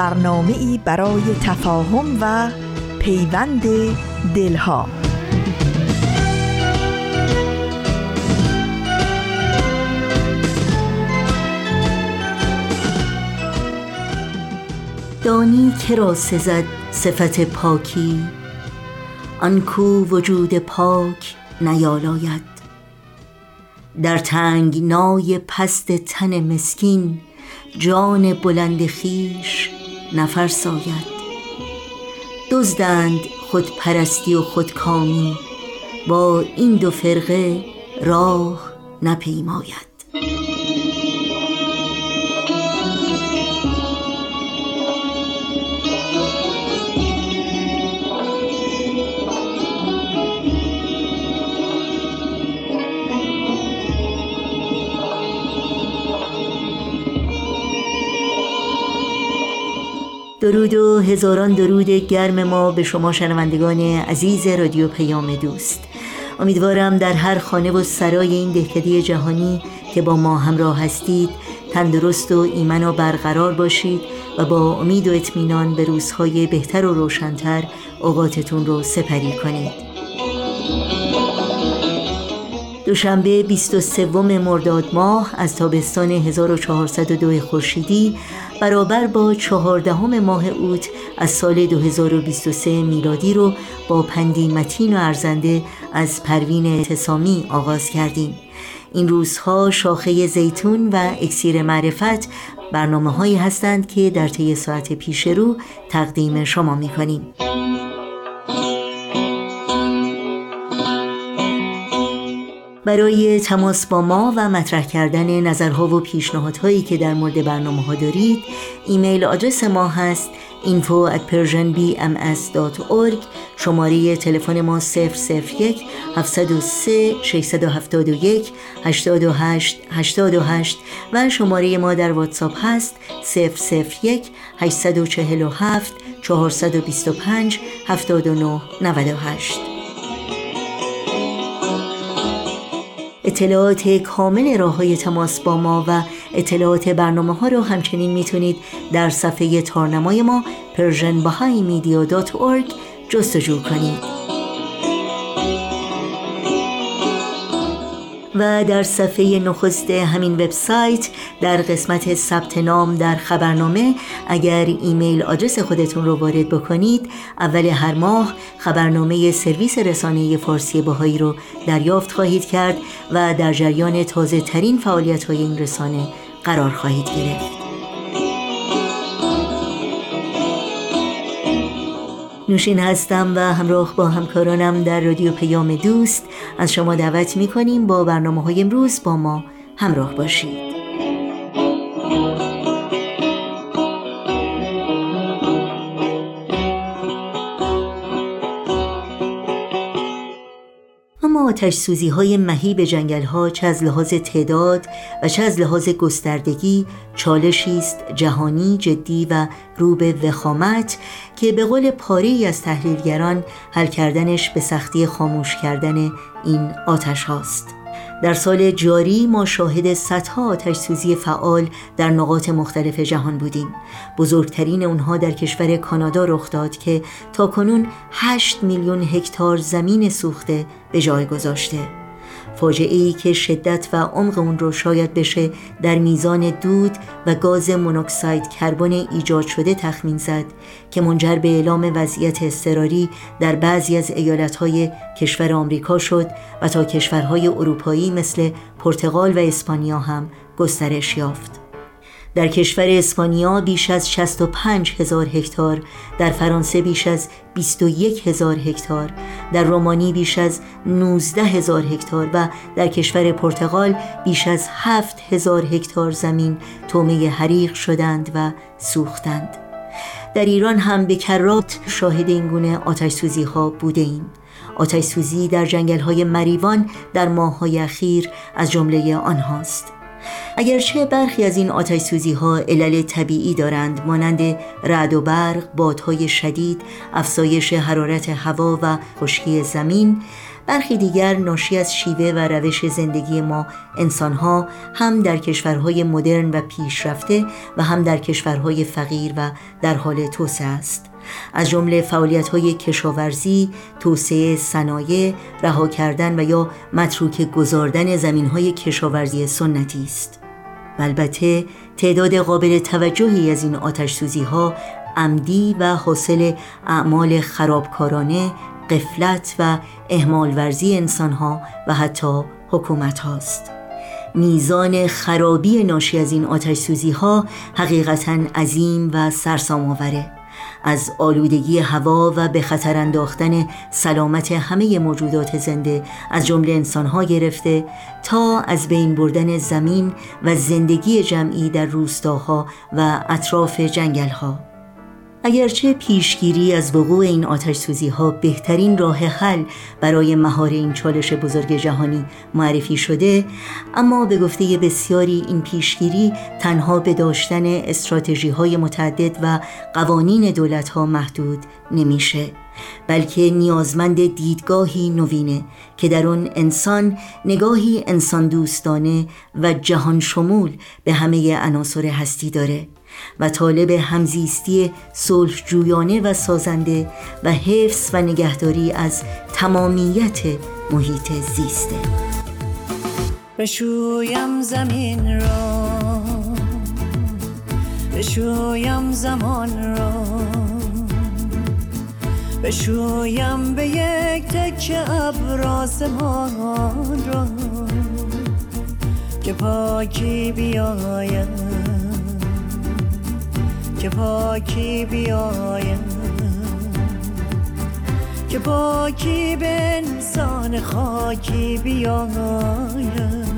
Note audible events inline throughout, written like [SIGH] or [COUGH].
برنامه ای برای تفاهم و پیوند دلها. دانی که را سزد صفت پاکی آنکو وجود پاک نیالاید. در تنگ نای پست تن مسکین جان بلند خیش نفرساید دزدند خود پرستی و خودکامی با این دو فرقه راه نپیماید. درود و هزاران درود گرم ما به شما شنوندگان عزیز رادیو پیام دوست. امیدوارم در هر خانه و سرای این دهکده جهانی که با ما همراه هستید تندرست و ایمن و برقرار باشید و با امید و اطمینان به روزهای بهتر و روشنتر اوقاتتون رو سپری کنید. دوشنبه 23 مرداد ماه از تابستان 1402 خورشیدی برابر با چهاردهم ماه اوت از سال 2023 میلادی رو با پندی متین و ارزنده از پروین اعتصامی آغاز کردیم این روزها شاخه زیتون و اکسیر معرفت برنامه هایی هستند که در طی ساعت پیش رو تقدیم شما می کنیم. برای تماس با ما و مطرح کردن نظرها و پیشنهادهایی که در مورد برنامه ها دارید ایمیل آدرس ما هست info at persianbms.org شماره تلفن ما 001 703 671 828 828 و شماره ما در واتساپ هست 001 847 425 79 اطلاعات کامل راه های تماس با ما و اطلاعات برنامه ها رو همچنین می‌تونید در صفحه تارنمای ما persianbahaimedia.org جستجو کنید. و در صفحه نخست همین وبسایت در قسمت ثبت نام در خبرنامه اگر ایمیل آدرس خودتون رو وارد بکنید اول هر ماه خبرنامه سرویس رسانه فارسی باهایی رو دریافت خواهید کرد و در جریان تازه ترین فعالیت های این رسانه قرار خواهید گرفت. نوشین هستم و همراه با همکارانم در رادیو پیام دوست. از شما دعوت می کنیم با برنامه های امروز با ما همراه باشید. آتش سوزی های مهیب جنگل ها چه از لحاظ تعداد و چه از لحاظ گستردگی چالشی است جهانی جدی و رو به وخامت که به قول پاری از تحلیلگران حل کردنش به سختی خاموش کردن این آتش هاست. در سال جاری ما شاهد صدها آتش سوزی فعال در نقاط مختلف جهان بودیم. بزرگترین اونها در کشور کانادا رخ داد که تا کنون 8 میلیون هکتار زمین سوخته به جای گذاشته. فاجعه ای که شدت و عمق اون رو شاید بشه در میزان دود و گاز مونوکساید کربن ایجاد شده تخمین زد که منجر به اعلام وضعیت اضطراری در بعضی از ایالتهای کشور آمریکا شد و تا کشورهای اروپایی مثل پرتغال و اسپانیا هم گسترش یافت. در کشور اسپانیا بیش از 65 هزار هکتار در فرانسه بیش از 21 هزار هکتار در رومانی بیش از 19 هزار هکتار و در کشور پرتغال بیش از 7 هزار هکتار زمین تومه حریق شدند و سوختند. در ایران هم به کرات شاهد این گونه آتش سوزی ها بوده ایم آتش سوزی در جنگل های مریوان در ماه های اخیر از جمله آنهاست. اگرچه برخی از این آتش سوزی ها علل طبیعی دارند مانند رعد و برق، بادهای شدید، افزایش حرارت هوا و خشکی زمین برخی دیگر ناشی از شیوه و روش زندگی ما. انسانها هم در کشورهای مدرن و پیشرفته و هم در کشورهای فقیر و در حال توسعه است. از جمله فعالیت های کشاورزی، توسعه صنایع، رها کردن و یا متروک گذاردن زمین های کشاورزی سنتی است. البته تعداد قابل توجهی از این آتش سوزی ها عمدی و حاصل اعمال خرابکارانه، قفلت و اهمال ورزی انسان ها و حتی حکومت هاست. میزان خرابی ناشی از این آتش سوزی ها حقیقتا عظیم و سرسام آوره از آلودگی هوا و به خطر انداختن سلامت همه موجودات زنده از جمله انسانها گرفته تا از بین بردن زمین و زندگی جمعی در روستاها و اطراف جنگلها. اگرچه پیشگیری از وقوع این آتش سوزی ها بهترین راه حل برای مهار این چالش بزرگ جهانی معرفی شده اما به گفته بسیاری این پیشگیری تنها به داشتن استراتژی های متعدد و قوانین دولت ها محدود نمیشه بلکه نیازمند دیدگاهی نوینه که در اون انسان نگاهی انسان دوستانه و جهان شمول به همه عناصر هستی داره. و طالب همزیستی صلح جویانه و سازنده و حفظ و نگهداری از تمامیت محیط زیسته. بشویم زمین را. بشویم زمان را. بشویم به یک تک ابراز را. که پاکی بیاید. که پاکی بیایم. که پاکی به انسان خاکی بیایم.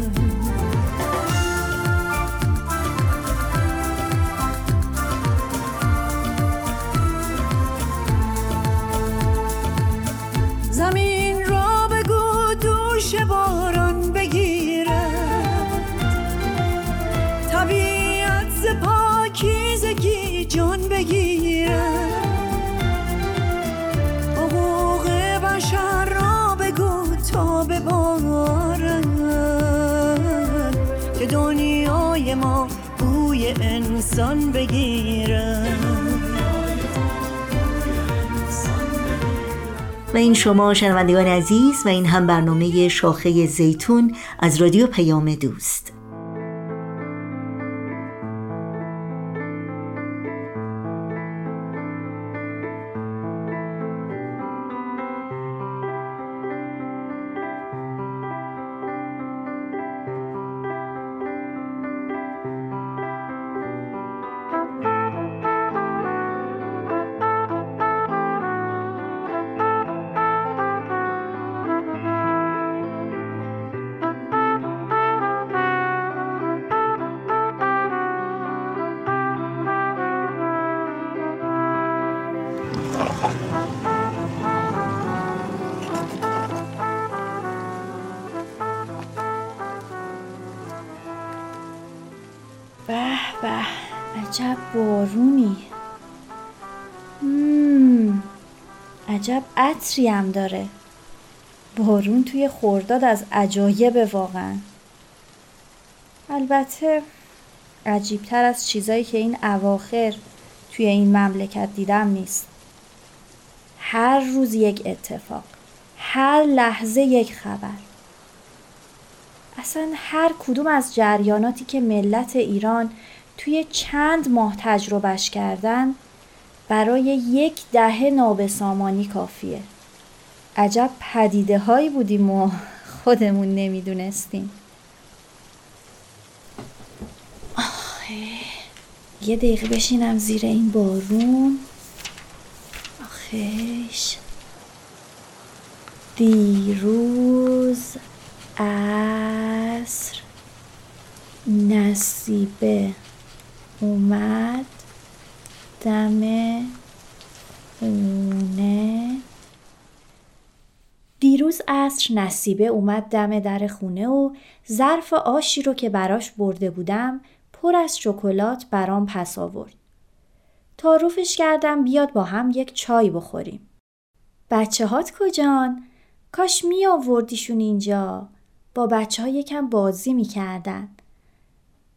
انسان بگیرن و این شما شنوندگان عزیز و این هم برنامه شاخه زیتون از رادیو پیام دوست. بارونی. مم. عجب عطری هم داره. بارون توی خورداد از عجایب واقعا. البته عجیبتر از چیزایی که این اواخر توی این مملکت دیدم نیست. هر روز یک اتفاق هر لحظه یک خبر. اصلا هر کدوم از جریاناتی که ملت ایران توی چند ماه تجربهش کردن برای یک دهه نابسامانی کافیه. عجب پدیده هایی بودیم و خودمون نمی‌دونستیم. یه دقیقه بشینم زیر این بارون. آخش دیروز عصر نصیبه. اومد دم خونه دیروز عصر نصیبه اومد دم در خونه و ظرف آشی رو که براش برده بودم پر از شکلات برام پس آورد. تعارفش کردم بیاد با هم یک چای بخوریم. بچه هات کجان؟ کاش می آوردیشون اینجا. با بچه ها یکم بازی می کردن.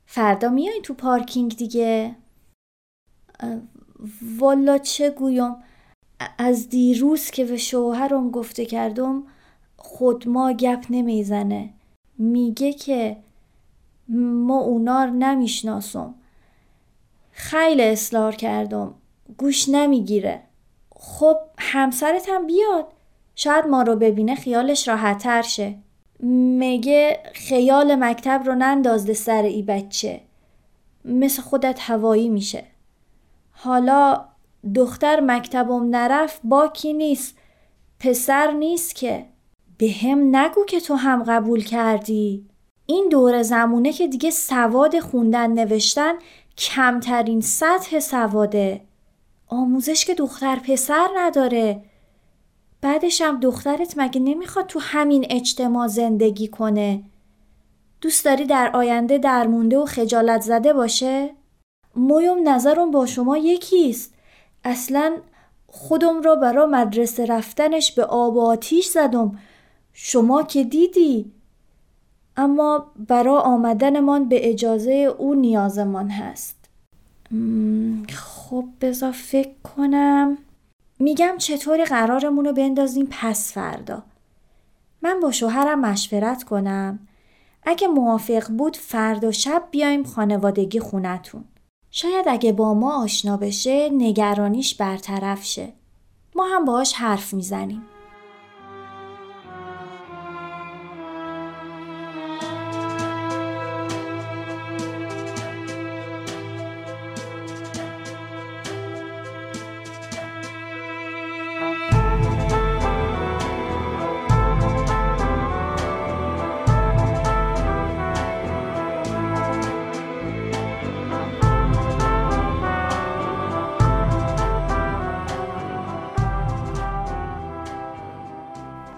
فردا میای تو پارکینگ دیگه؟ والا چه گویم از دیروز که به شوهرم گفته کردم خود ما گپ نمی‌زنه. میگه که ما اونار نمی‌شناسم. خیلی اصرار کردم. گوش نمی‌گیره. خب همسرت هم بیاد. شاید ما رو ببینه خیالش راحتتر شه. میگه خیال مکتب رو نندازده سر ای بچه؟ مثل خودت هوایی میشه. حالا دختر مکتبم نرفت باکی نیست. پسر نیست که. به هم نگو که تو هم قبول کردی. این دور زمونه که دیگه سواد خوندن نوشتن کمترین سطح سواده. آموزش که دختر پسر نداره. بعدش هم دخترت مگه نمی‌خواد تو همین اجتماع زندگی کنه؟ دوست داری در آینده درمونده و خجالت زده باشه؟ مویم نظرم با شما یکیست. اصلا خودم را برا مدرسه رفتنش به آب و آتیش زدم. شما که دیدی. اما برا آمدنمان به اجازه او نیازمان هست. خب بذار فکر کنم. میگم چطوری قرارمون رو بندازیم پس فردا من با شوهرم مشورت کنم اگه موافق بود فردا شب بیایم خانوادگی خونتون شاید اگه با ما آشنا بشه نگرانیش برطرف شه. ما هم باهاش حرف می‌زنیم.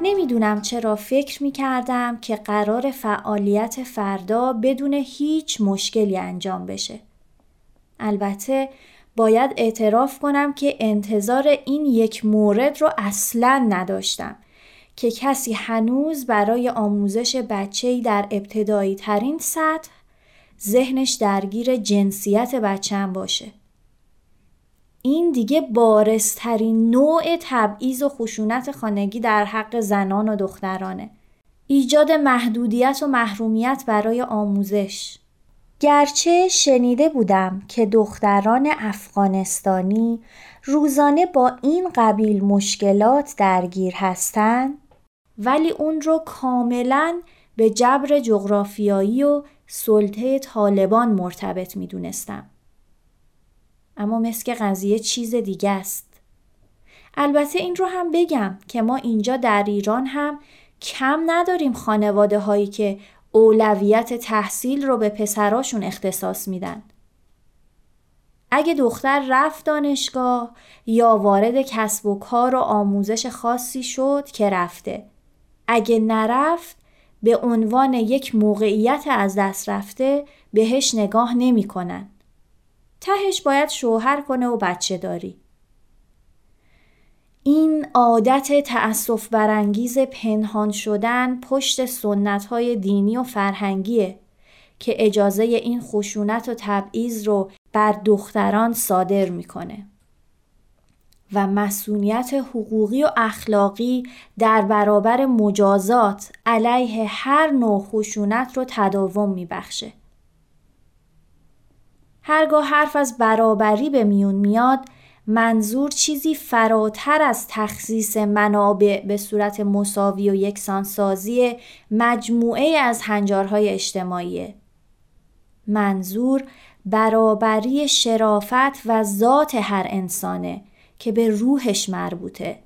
نمی‌دونم چرا فکر می کردم که قرار فعالیت فردا بدون هیچ مشکلی انجام بشه. البته باید اعتراف کنم که انتظار این یک مورد رو اصلا نداشتم که کسی هنوز برای آموزش بچه‌ای در ابتدایی ترین سطح ذهنش درگیر جنسیت بچم باشه. این دیگه بارسترین نوع تبعیض و خشونت خانگی در حق زنان و دخترانه. ایجاد محدودیت و محرومیت برای آموزش. گرچه شنیده بودم که دختران افغانستانی روزانه با این قبیل مشکلات درگیر هستند ولی اون رو کاملا به جبر جغرافیایی و سلطه طالبان مرتبط می دونستم. اما مثل قضیه چیز دیگه است. البته این رو هم بگم که ما اینجا در ایران هم کم نداریم خانواده هایی که اولویت تحصیل رو به پسراشون اختصاص میدن. اگه دختر رفت دانشگاه یا وارد کسب و کار و آموزش خاصی شد که رفته. اگه نرفت به عنوان یک موقعیت از دست رفته بهش نگاه نمی کنن. تهش باید شوهر کنه و بچه داری. این عادت تأصف برانگیز پنهان شدن پشت سنت های دینی و فرهنگیه که اجازه این خشونت و تبعیض رو بر دختران صادر می‌کنه و مسئولیت حقوقی و اخلاقی در برابر مجازات علیه هر نوع خشونت رو تداوم میبخشه. هرگاه حرف از برابری به میون میاد منظور چیزی فراتر از تخصیص منابع به صورت مساوی و یکسانسازی مجموعه از هنجارهای اجتماعی منظور برابری شرافت و ذات هر انسانه که به روحش مربوطه.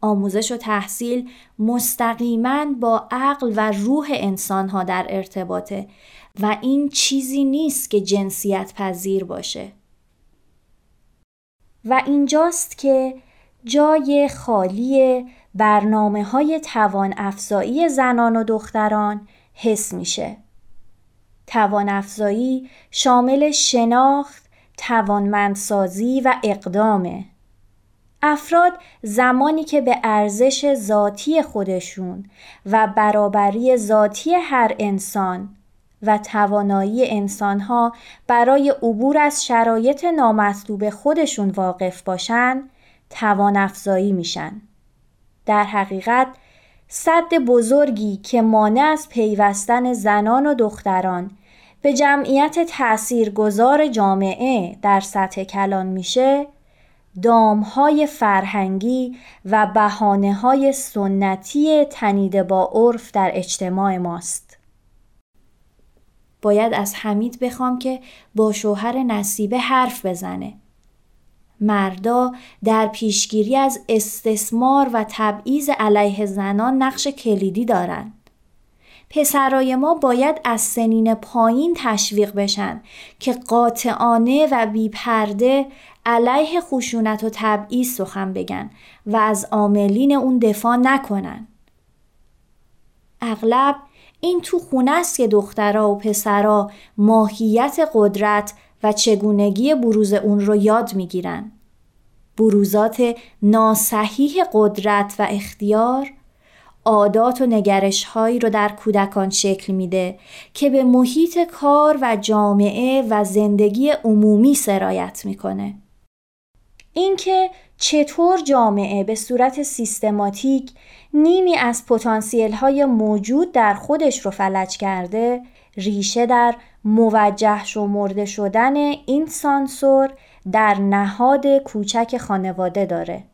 آموزش و تحصیل مستقیما با عقل و روح انسانها در ارتباطه و این چیزی نیست که جنسیت پذیر باشه. و اینجاست که جای خالی برنامه های توان افزایی زنان و دختران حس میشه. توان افزایی شامل شناخت، توانمندسازی و اقدامه. افراد زمانی که به ارزش ذاتی خودشون و برابری ذاتی هر انسان و توانایی انسانها برای عبور از شرایط نامطلوب خودشون واقف باشن توان افزایی میشن. در حقیقت صد بزرگی که مانع از پیوستن زنان و دختران به جمعیت تاثیرگذار جامعه در سطح کلان میشه دامهای فرهنگی و بحانه های سنتی تنیده با عرف در اجتماع ماست. باید از حمید بخوام که با شوهر نصیبه حرف بزنه. مردا در پیشگیری از استثمار و تبعیض علیه زنان نقش کلیدی دارند. پسرای ما باید از سنین پایین تشویق بشن که قاطعانه و بیپرده علیه خشونت و تبعیض سخن بگن و از عاملین اون دفاع نکنن. اغلب این تو خونه است که دخترها و پسرا ماهیت قدرت و چگونگی بروز اون رو یاد می‌گیرن. بروزات ناسحیح قدرت و اختیار عادات و نگرش هایی رو در کودکان شکل میده که به محیط کار و جامعه و زندگی عمومی سرایت می‌کنه. اینکه چطور جامعه به صورت سیستماتیک نیمی از پتانسیل های موجود در خودش رو فلج کرده ریشه در موجه شمرده شدن این سانسور در نهاد کوچک خانواده داره.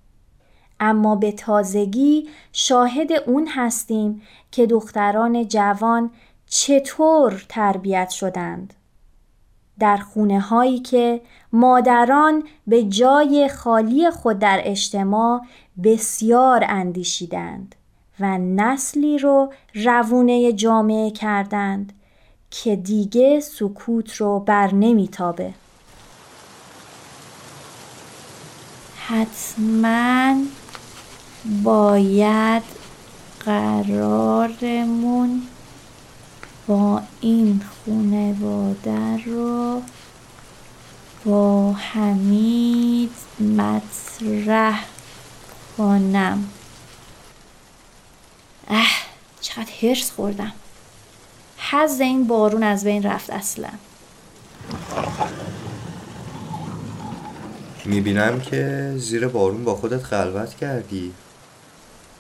اما به تازگی شاهد اون هستیم که دختران جوان چطور تربیت شدند. در خونه هایی که مادران به جای خالی خود در اجتماع بسیار اندیشیدند و نسلی رو روونه جامعه کردند که دیگه سکوت رو بر نمیتابه. حتما باید قرارمون با این خونواده رو با حمید مطرح کنم. اه چقدر هرس خوردم. حز این بارون از بین رفت اصلا. می‌بینم که زیر بارون با خودت خلوت کردی.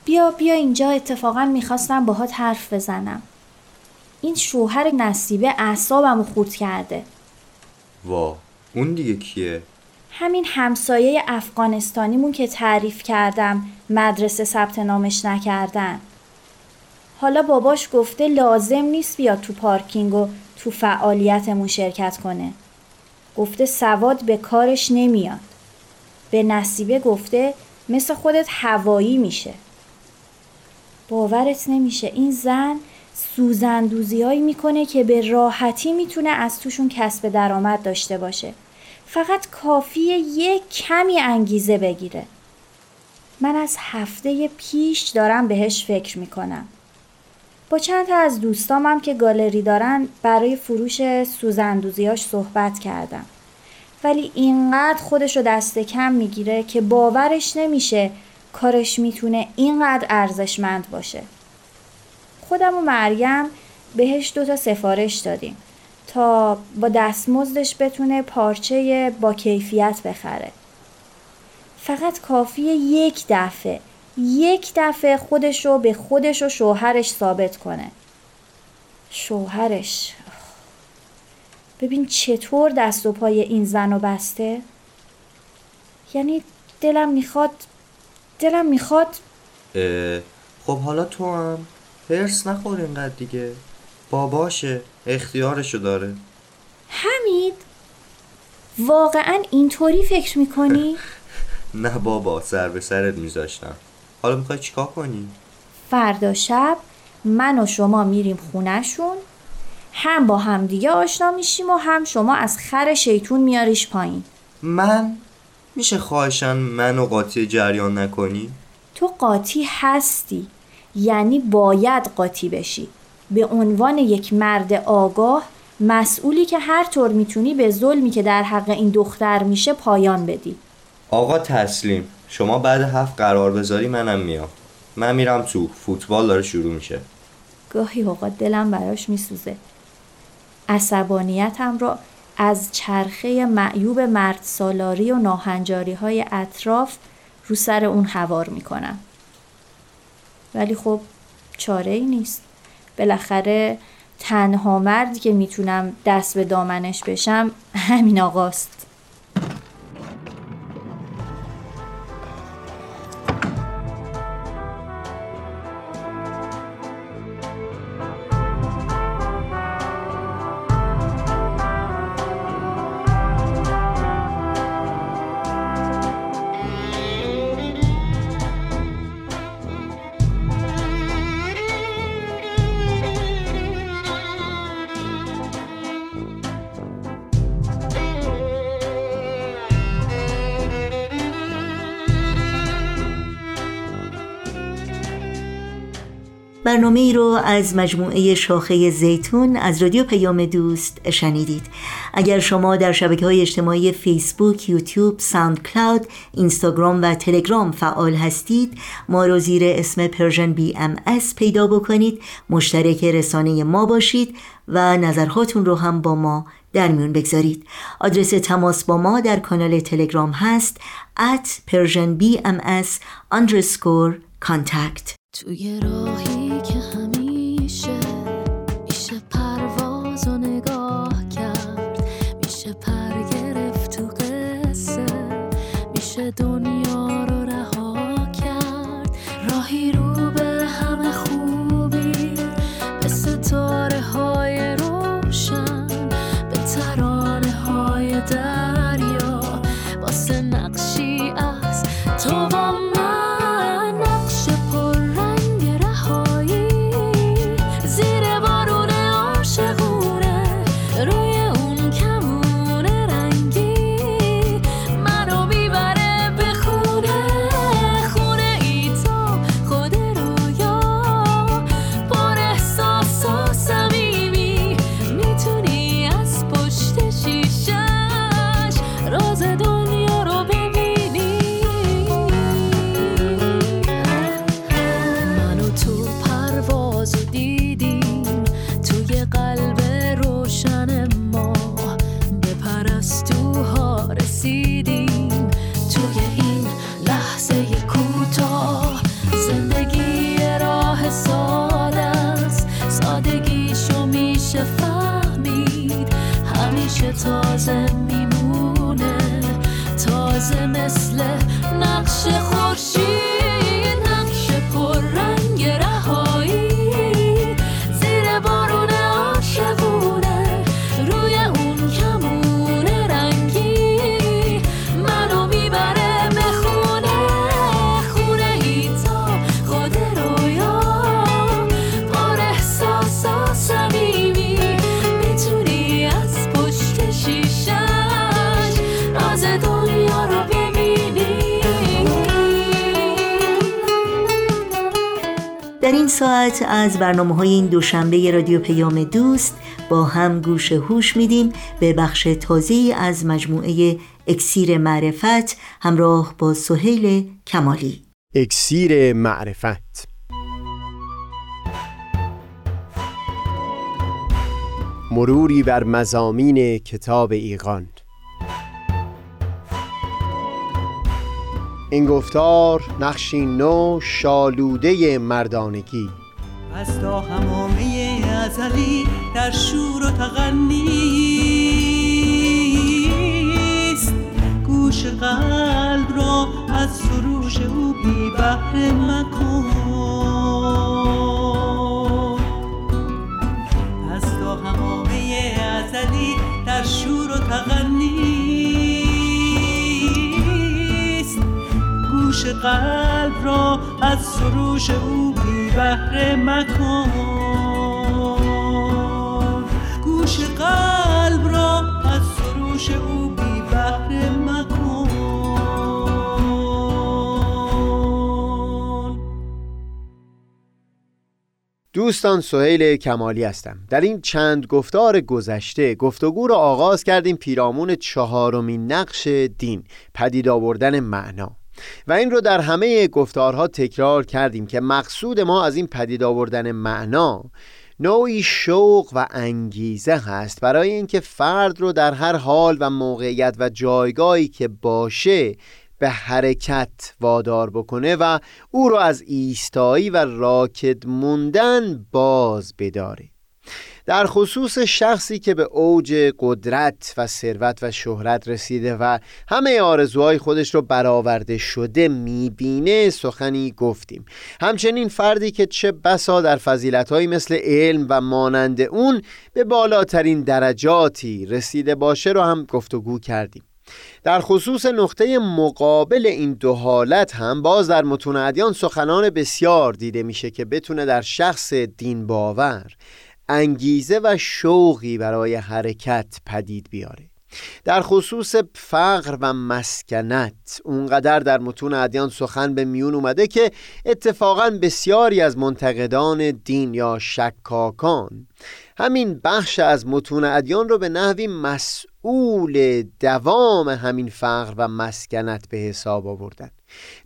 بیا بیا اینجا اتفاقا می‌خواستم باهات حرف بزنم. این شوهر نصیبه اعصابمو خورد کرده. وا اون دیگه کیه؟ همین همسایه افغانستانیمون که تعریف کردم مدرسه ثبت نامش نکردن. حالا باباش گفته لازم نیست بیاد تو پارکینگ و تو فعالیتمون شرکت کنه. گفته سواد به کارش نمیاد. به نصیبه گفته مثل خودت هوایی میشه. باورت نمیشه این زن سوزندوزی می‌کنه که به راحتی می‌تونه از توشون کسب درآمد داشته باشه. فقط کافیه یک کمی انگیزه بگیره. من از هفته پیش دارم بهش فکر می‌کنم. با چند تا از دوستامم که گالری دارن برای فروش سوزندوزیاش صحبت کردم. ولی اینقدر خودش رو دست کم می‌گیره که باورش نمیشه کارش می‌تونه اینقدر ارزشمند باشه. خودم و مریم بهش دوتا سفارش دادیم تا با دستمزدش بتونه پارچه با کیفیت بخره. فقط کافیه یک دفعه یک دفعه خودش رو به خودش و شوهرش ثابت کنه. شوهرش ببین چطور دست و پای این زن و بسته؟ یعنی دلم می‌خواد دلم می‌خواد. خب حالا تو هم هرس نخور اینقدر دیگه باباشه اختیارشو داره حمید واقعا اینطوری فکر می‌کنی؟ [LAUGHS] نه بابا سر به سرت میذاشتم حالا می‌خوای چیکار کنی؟ فردا شب من و شما میریم خونشون هم با هم دیگه آشنا میشیم و هم شما از خر شیطون میاریش پایین من؟ میشه خواهشن منو قاطی جریان نکنی؟ تو قاطی هستی یعنی باید قاطی بشی. به عنوان یک مرد آگاه مسئولی که هر طور می‌تونی به ظلمی که در حق این دختر میشه پایان بدی. آقا تسلیم. شما بعد هفت قرار بذاری منم میام. من میرم تو. فوتبال داره شروع میشه. گاهی اوقات دلم براش میسوزه. عصبانیتم را از چرخه معیوب مرد سالاری و ناهنجاری های اطراف رو سر اون هوار می‌کنم. ولی خب چاره ای نیست. بالاخره تنها مردی که می‌تونم دست به دامنش بشم همین آقاست. برنامه ای رو از مجموعه شاخه زیتون از رادیو پیام دوست شنیدید. اگر شما در شبکه های اجتماعی فیسبوک، یوتیوب، SoundCloud، اینستاگرام و تلگرام فعال هستید ما رو زیر اسم Persian BMS پیدا بکنید مشترک رسانه ما باشید و نظرهاتون رو هم با ما در میون بگذارید. آدرس تماس با ما در کانال تلگرام هست at persianbms underscore contact. توی راهی که همیشه در این ساعت از برنامه های این دوشنبه رادیو پیام دوست با هم گوش هوش میدیم به بخش تازه از مجموعه اکسیر معرفت همراه با سهیل کمالی. اکسیر معرفت. مروری بر مزامین کتاب ایقان این گفتار نقشی نو شالوده مردانگی. از تا همامه ازلی در شور و تغنیست گوش قلب را از سروش او بی بهره مکن. از تا همامه ازلی در شور و تغنیست قلب را از سروش او بی بهره مکن. گوش قلب را از سروش او بی بهره مکن. دوستان سهیل کمالی هستم. در این چند گفتار گذشته گفتگو را آغاز کردیم پیرامون چهارمین نقش دین پدید آوردن معنا. و این رو در همه گفتارها تکرار کردیم که مقصود ما از این پدید آوردن معنا نوعی شوق و انگیزه هست برای اینکه فرد رو در هر حال و موقعیت و جایگاهی که باشه به حرکت وادار بکنه و او را از ایستایی و راکد موندن باز بداره. در خصوص شخصی که به اوج قدرت و ثروت و شهرت رسیده و همه آرزوهای خودش رو برآورده شده می‌بینه سخنی گفتیم. همچنین فردی که چه بسا در فضیلتهایی مثل علم و مانند اون به بالاترین درجاتی رسیده باشه رو هم گفتگو کردیم. در خصوص نقطه مقابل این دو حالت هم باز در متون ادیان سخنان بسیار دیده میشه که بتونه در شخص دین باور انگیزه و شوقی برای حرکت پدید بیاره. در خصوص فقر و مسکنت اونقدر در متون ادیان سخن به میون اومده که اتفاقا بسیاری از منتقدان دین یا شکاکان. همین بخش از متون ادیان رو به نحوی مسئول دوام همین فقر و مسکنت به حساب آوردن.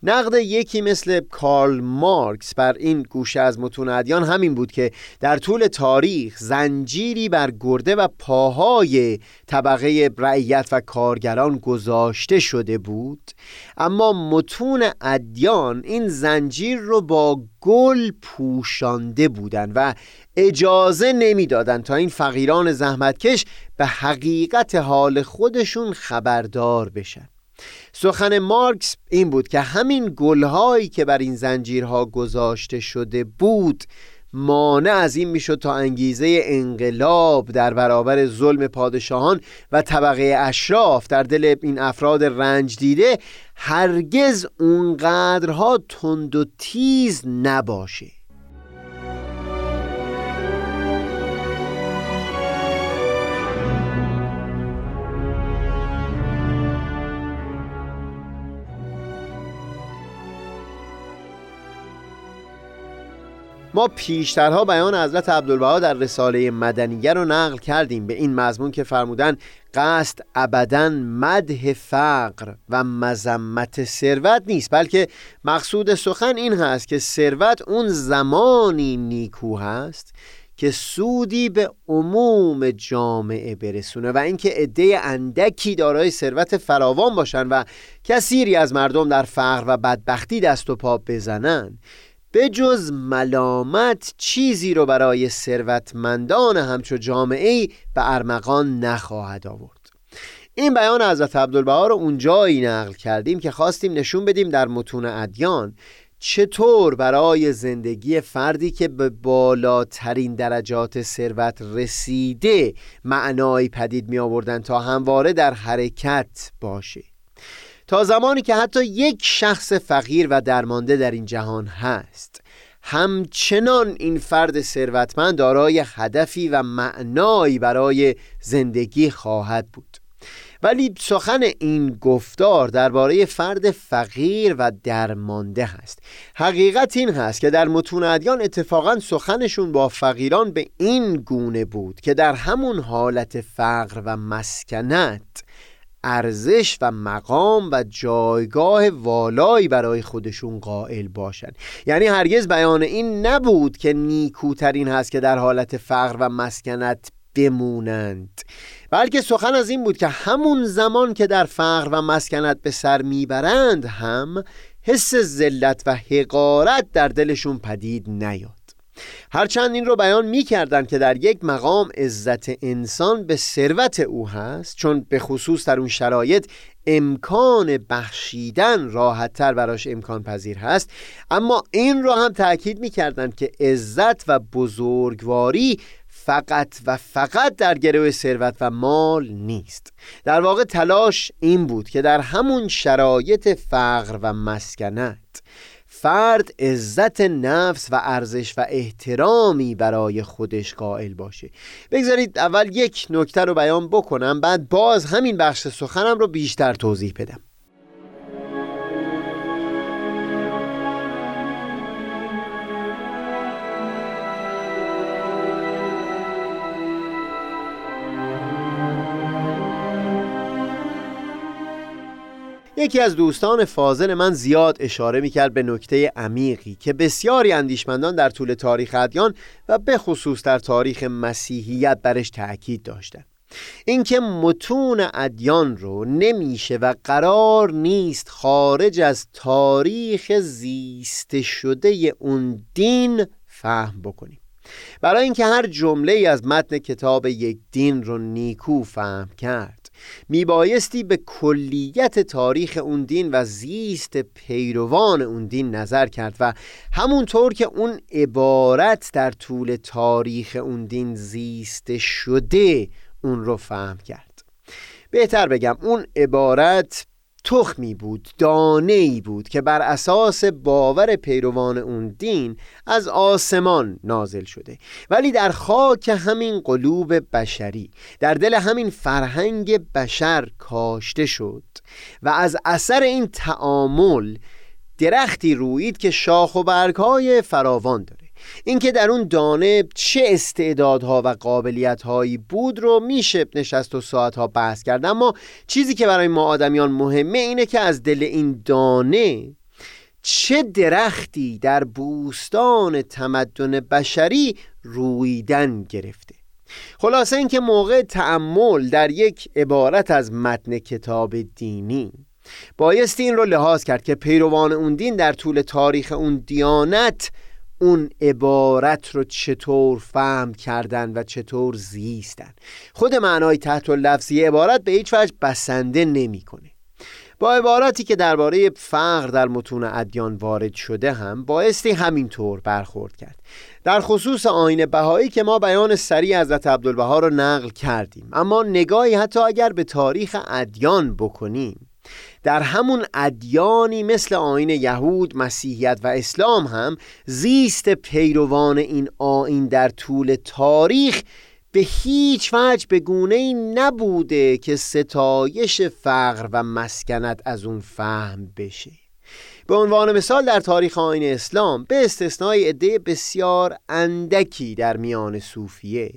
نقد یکی مثل کارل مارکس بر این گوشه از متون ادیان همین بود که در طول تاریخ زنجیری بر گرده و پاهای طبقه رعیت و کارگران گذاشته شده بود اما متون ادیان این زنجیر رو با گل پوشانده بودند و اجازه نمی‌دادند تا این فقیران زحمتکش به حقیقت حال خودشون خبردار بشن. سخن مارکس این بود که همین گلهایی که بر این زنجیرها گذاشته شده بود مانع از این می‌شد تا انگیزه انقلاب در برابر ظلم پادشاهان و طبقه اشراف در دل این افراد رنج دیده هرگز اونقدرها تند و تیز نباشه. ما پیشترها بیان حضرت عبدالبها در رساله مدنیه رو نقل کردیم به این مضمون که فرمودن قصد ابدا مده فقر و مذمت ثروت نیست بلکه مقصود سخن این هست که ثروت اون زمانی نیکو هست که سودی به عموم جامعه برسونه و اینکه عده اندکی دارای ثروت فراوان باشن و کثیری از مردم در فقر و بدبختی دست و پا بزنن. به جز ملامت چیزی رو برای ثروتمندان همچو جامعه به ارمغان نخواهد آورد. این بیان حضرت عبدالبها رو اونجایی نقل کردیم که خواستیم نشون بدیم در متون ادیان چطور برای زندگی فردی که به بالاترین درجات ثروت رسیده معنایی پدید می آوردن تا همواره در حرکت باشه. تا زمانی که حتی یک شخص فقیر و درمانده در این جهان هست. همچنان این فرد ثروتمند دارای هدفی و معنایی برای زندگی خواهد بود. ولی سخن این گفتار درباره فرد فقیر و درمانده هست. حقیقت این هست که در متون ادیان اتفاقا سخنشون با فقیران به این گونه بود که در همون حالت فقر و مسکنت ارزش و مقام و جایگاه والایی برای خودشون قائل باشند یعنی هرگز بیان این نبود که نیکوترین هست که در حالت فقر و مسکنت بمونند. بلکه سخن از این بود که همون زمان که در فقر و مسکنت به سر می‌برند هم حس ذلت و حقارت در دلشون پدید نیاد. هرچند این رو بیان می کردن که در یک مقام عزت انسان به ثروت او هست چون به خصوص در اون شرایط امکان بخشیدن راحتتر براش امکان پذیر هست. اما این رو هم تاکید می کردن که عزت و بزرگواری فقط و فقط در گروه ثروت و مال نیست. در واقع تلاش این بود که در همون شرایط فقر و مسکنت فرد عزت نفس و ارزش و احترامی برای خودش قائل باشه. بگذارید اول یک نکته رو بیان بکنم بعد باز همین بخش سخنم رو بیشتر توضیح بدم. یکی از دوستان فاضل من زیاد اشاره می‌کرد به نکته عمیقی که بسیاری اندیشمندان در طول تاریخ ادیان و به خصوص در تاریخ مسیحیت برش تاکید داشتند. اینکه متون ادیان رو نمیشه و قرار نیست خارج از تاریخ زیست شده اون دین فهم بکنیم. برای اینکه هر جمله از متن کتاب یک دین رو نیکو فهم کرد میبایستی به کلیت تاریخ اون دین و زیست پیروان اون دین نظر کرد و همونطور که اون عبارت در طول تاریخ اون دین زیست شده اون رو فهم کرد. بهتر بگم اون عبارت تخمی بود دانه ای بود که بر اساس باور پیروان اون دین از آسمان نازل شده. ولی در خاک همین قلوب بشری در دل همین فرهنگ بشر کاشته شد و از اثر این تعامل درختی روید که شاخ و برگهای فراوان داره. اینکه در اون دانه چه استعدادها و قابلیتهایی بود رو میشه نشست و ساعتها بحث کرد. اما چیزی که برای ما آدمیان مهمه اینه که از دل این دانه چه درختی در بوستان تمدن بشری رویدن گرفته. خلاصه اینکه موقع تعمل در یک عبارت از متن کتاب دینی بایستی این رو لحاظ کرد که پیروان اون دین در طول تاریخ اون دیانت اون عبارت رو چطور فهم کردن و چطور زیستن. خود معنای تحت لفظی عبارت به هیچ وجه بسنده نمی‌کنه. با عباراتی که درباره فقر در متون ادیان وارد شده هم بایستی همینطور برخورد کرد. در خصوص آین بهایی که ما بیان سریع حضرت عبدالبها رو نقل کردیم. اما نگاهی حتی اگر به تاریخ ادیان بکنیم در همون ادیانی مثل آین یهود، مسیحیت و اسلام هم زیست پیروان این آین در طول تاریخ به هیچ وجه به گونه ای نبوده که ستایش فقر و مسکنت از اون فهم بشه. به عنوان مثال در تاریخ آین اسلام به استثنای عده بسیار اندکی در میان صوفیه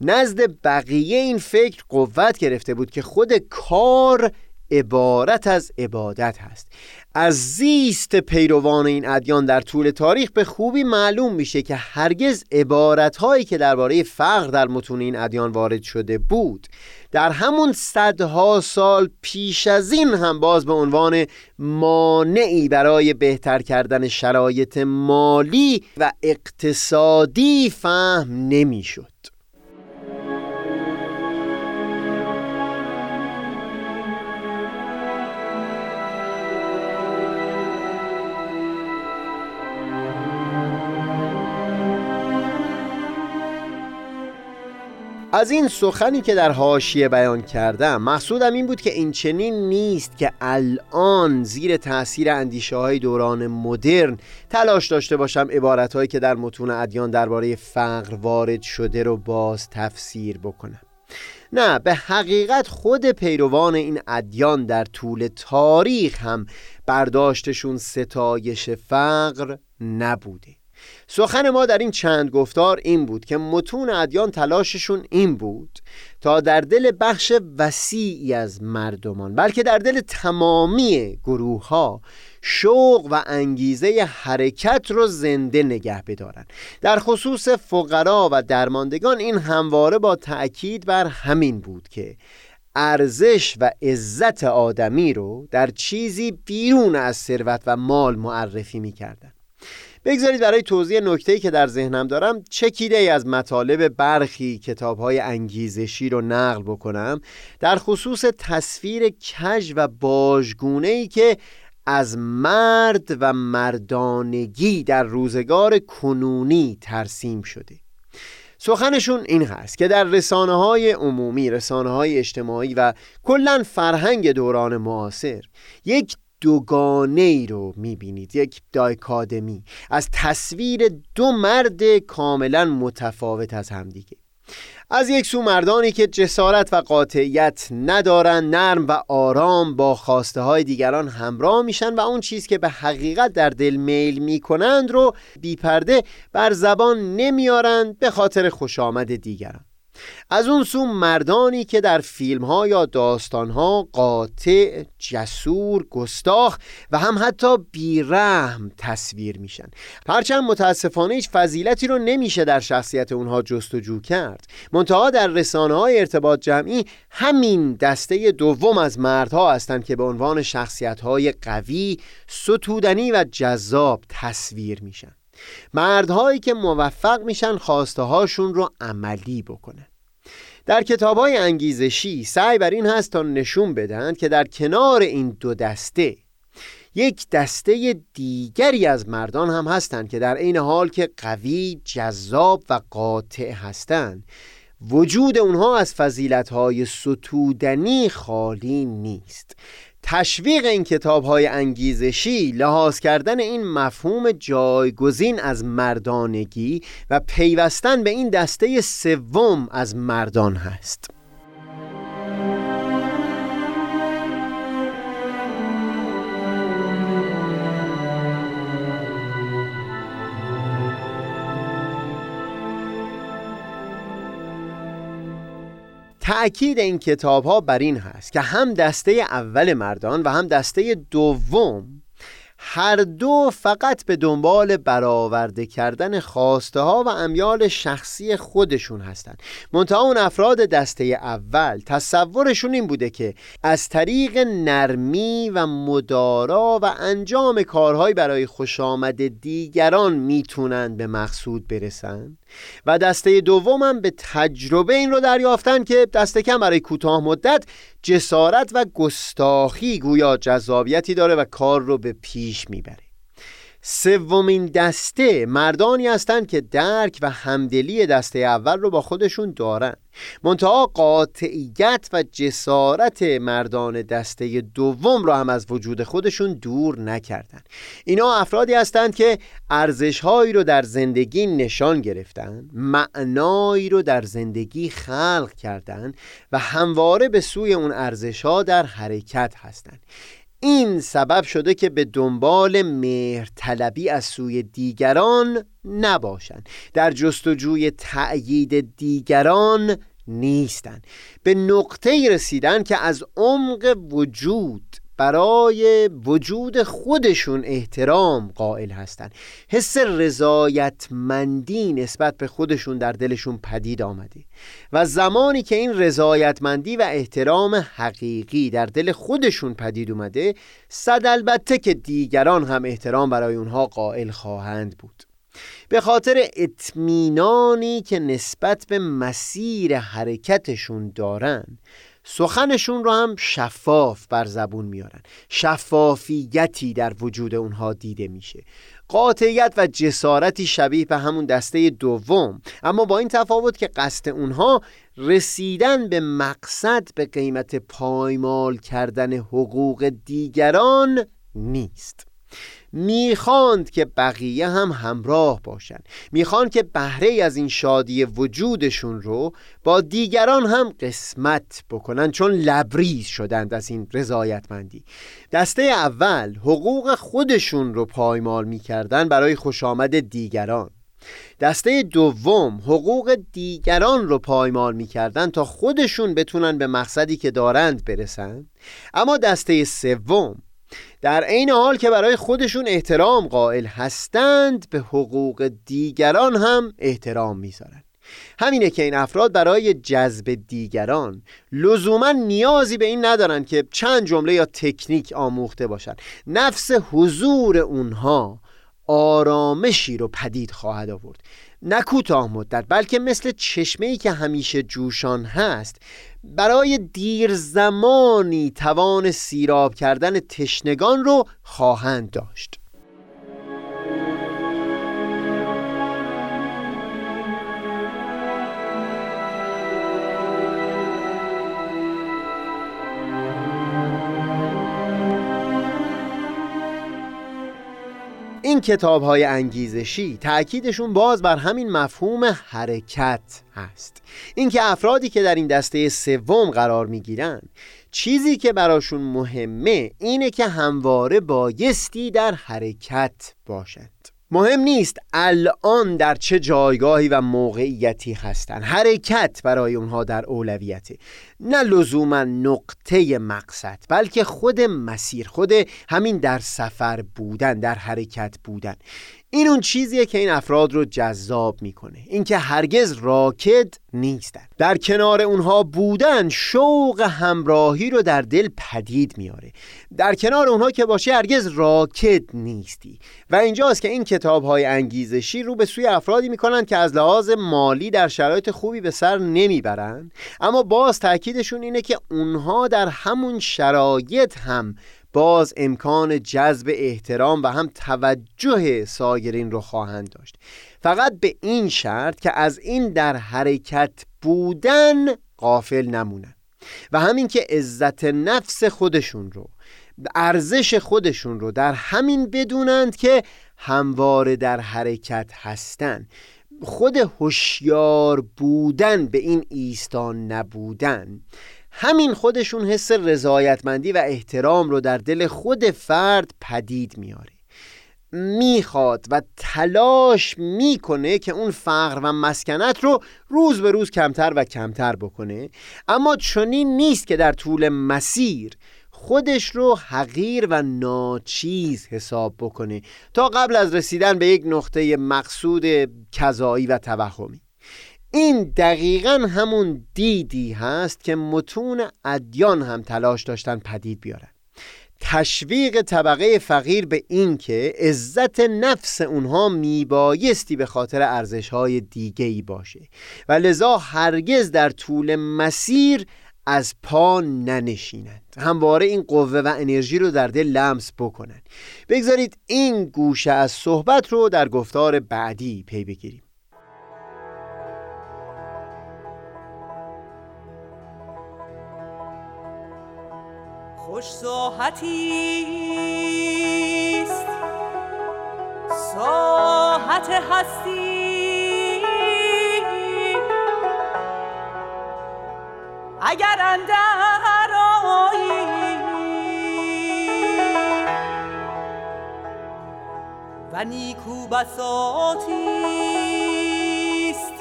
نزد بقیه این فکر قوت گرفته بود که خود کار عبارت از عبادت هست از زیست پیروان این ادیان در طول تاریخ به خوبی معلوم میشه که هرگز عبارت هایی که درباره فقر در متون این ادیان وارد شده بود در همون صدها سال پیش از این هم باز به عنوان مانعی برای بهتر کردن شرایط مالی و اقتصادی فهم نمی‌شد. از این سخنی که در حاشیه بیان کردم مقصودم این بود که این چنین نیست که الان زیر تاثیر اندیشه های دوران مدرن تلاش داشته باشم عبارت هایی که در متون ادیان درباره فقر وارد شده رو باز تفسیر بکنم. نه به حقیقت خود پیروان این ادیان در طول تاریخ هم برداشتشون ستایش فقر نبوده. سخن ما در این چند گفتار این بود که متون ادیان تلاششون این بود تا در دل بخش وسیعی از مردمان بلکه در دل تمامی گروه ها شوق و انگیزه حرکت رو زنده نگه بدارن در خصوص فقرا و درماندگان این همواره با تأکید بر همین بود که ارزش و عزت آدمی رو در چیزی بیرون از ثروت و مال معرفی می کردن. بگذارید برای توضیح نکته‌ای که در ذهنم دارم چکیده ای از مطالب برخی کتاب‌های انگیزشی رو نقل بکنم. در خصوص تصویر کج و باژگونه‌ای که از مرد و مردانگی در روزگار کنونی ترسیم شده. سخنشون این هست که در رسانه های عمومی رسانه های اجتماعی و کلا فرهنگ دوران معاصر یک دوگانه ای رو می‌بینید یک دایکادمی. از تصویر دو مرد کاملا متفاوت از همدیگه. از یک سو مردانی که جسارت و قاطعیت ندارن نرم و آرام با خواسته های دیگران همراه میشن و اون چیز که به حقیقت در دل میل می‌کنند رو بیپرده بر زبان نمیارند به خاطر خوش آمد دیگران. از اون سو مردانی که در فیلم ها یا داستان ها قاطع، جسور، گستاخ و هم حتی بیرحم تصویر میشن. هرچند متاسفانه هیچ فضیلتی رو نمیشه در شخصیت اونها جستجو کرد. منتها در رسانه های ارتباط جمعی همین دسته دوم از مردها هستند که به عنوان شخصیت های قوی، ستودنی و جذاب تصویر میشن. مردهایی که موفق میشن خواسته هاشون رو عملی بکنن. در کتاب های انگیزشی سعی بر این هست تا نشون بدن که در کنار این دو دسته یک دسته دیگری از مردان هم هستند که در عین حال که قوی، جذاب و قاطع هستند. وجود اونها از فضیلت ستودنی خالی نیست. تشویق این کتاب های انگیزشی لحاظ کردن این مفهوم جایگزین از مردانگی و پیوستن به این دسته سوم از مردان هست. تأکید این کتاب ها بر این هست که هم دسته اول مردان و هم دسته دوم هر دو فقط به دنبال برآورده کردن خواسته ها و امیال شخصی خودشون هستند. منتها اون افراد دسته اول تصورشون این بوده که از طریق نرمی و مدارا و انجام کارهایی برای خوش آمد دیگران می‌تونند به مقصود برسند و دسته دومم به تجربه این رو دریافتن که دست کم برای کوتاه مدت جسارت و گستاخی گویا جذابیتی داره و کار رو به پیش می‌بره. سومین دسته مردانی هستند که درک و همدلی دسته اول رو با خودشون دارن. منتها قاطعیت و جسارت مردان دسته دوم را هم از وجود خودشون دور نکردن. اینا افرادی هستند که ارزشهایی رو در زندگی نشان گرفتن معنایی رو در زندگی خلق کردن و همواره به سوی اون ارزشها در حرکت هستند این سبب شده که به دنبال مهرطلبی از سوی دیگران نباشند. در جستجوی تأیید دیگران نیستند. به نقطه رسیدن که از عمق وجود برای وجود خودشون احترام قائل هستند حس رضایتمندی نسبت به خودشون در دلشون پدید آمده و زمانی که این رضایتمندی و احترام حقیقی در دل خودشون پدید اومده صد البته که دیگران هم احترام برای اونها قائل خواهند بود. به خاطر اطمینانی که نسبت به مسیر حرکتشون دارن سخنشون رو هم شفاف بر زبون میارن. شفافیتی در وجود اونها دیده میشه. قاطعیت و جسارتی شبیه به همون دسته دوم. اما با این تفاوت که قصد اونها رسیدن به مقصد به قیمت پایمال کردن حقوق دیگران نیست. می‌خواند که بقیه هم همراه باشند. می‌خواند که بهره از این شادی وجودشون رو با دیگران هم قسمت بکنن چون لبریز شدند از این رضایتمندی. دسته اول حقوق خودشون رو پایمال می‌کردن برای خوش آمد دیگران. دسته دوم حقوق دیگران رو پایمال می‌کردن تا خودشون بتونن به مقصدی که دارند برسند. اما دسته سوم در عین حال که برای خودشون احترام قائل هستند به حقوق دیگران هم احترام می‌ذارن. همینه که این افراد برای جذب دیگران لزوما نیازی به این ندارن که چند جمله یا تکنیک آموخته باشن. نفس حضور اونها آرامشی رو پدید خواهد آورد. نه کوتاه مدت بلکه مثل چشمه ای که همیشه جوشان هست برای دیر زمانی توان سیراب کردن تشنگان رو خواهند داشت. این کتاب های انگیزشی تأکیدشون باز بر همین مفهوم حرکت هست. اینکه افرادی که در این دسته سوم قرار می‌گیرن چیزی که براشون مهمه اینه که همواره بایستی در حرکت باشند. مهم نیست الان در چه جایگاهی و موقعیتی هستند حرکت برای اونها در اولویته. نه لزوما نقطه مقصد بلکه خود مسیر خود همین در سفر بودن در حرکت بودن. این اون چیزیه که این افراد رو جذاب می‌کنه. اینکه هرگز راکد نیستن. در کنار اونها بودن شوق همراهی رو در دل پدید میاره در کنار اونها که باشه هرگز راکد نیستی. و اینجاست که این کتاب های انگیزشی رو به سوی افرادی می‌کنن که از لحاظ مالی در شرایط خوبی به سر نمی‌برن. اما باز تاکیدشون اینه که اونها در همون شرایط هم باز امکان جذب احترام و هم توجه سایرین رو خواهند داشت. فقط به این شرط که از این در حرکت بودن قافل نمونن و همین که عزت نفس خودشون رو ارزش خودشون رو در همین بدونند که همواره در حرکت هستند خود هوشیار بودن به این ایستان نبودن. همین خودشون حس رضایتمندی و احترام رو در دل خود فرد پدید میاره. می‌خواد و تلاش می‌کنه که اون فقر و مسکنت رو روز به روز کمتر و کمتر بکنه اما چنین نیست که در طول مسیر خودش رو حقیر و ناچیز حساب بکنه تا قبل از رسیدن به یک نقطه مقصود کذایی و توهمی. این دقیقا همون دیدی هست که متون ادیان هم تلاش داشتن پدید بیارن. تشویق طبقه فقیر به این که عزت نفس اونها میبایستی به خاطر ارزشهای دیگه ای باشه و لذا هرگز در طول مسیر از پا ننشینند. همواره این قوه و انرژی رو در دل لمس بکنند بگذارید این گوشه از صحبت رو در گفتار بعدی پی بگیریم. خوش ساحتی است. ساحت هستی. اگر اندر و نیکو بساتی است.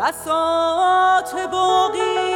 بساط باقی.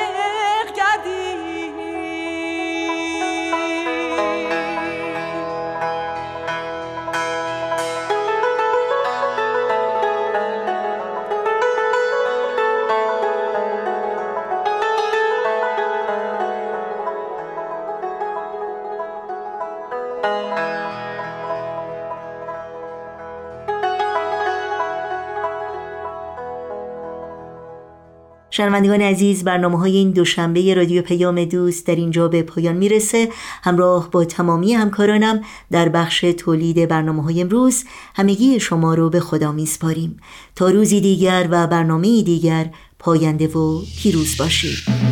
شنوندگان عزیز برنامه های این دوشنبه رادیو پیام دوست در اینجا به پایان می‌رسه. همراه با تمامی همکارانم در بخش تولید برنامه های امروز همگی شما رو به خدا میسپاریم. تا روزی دیگر و برنامه دیگر پاینده و پیروز باشید.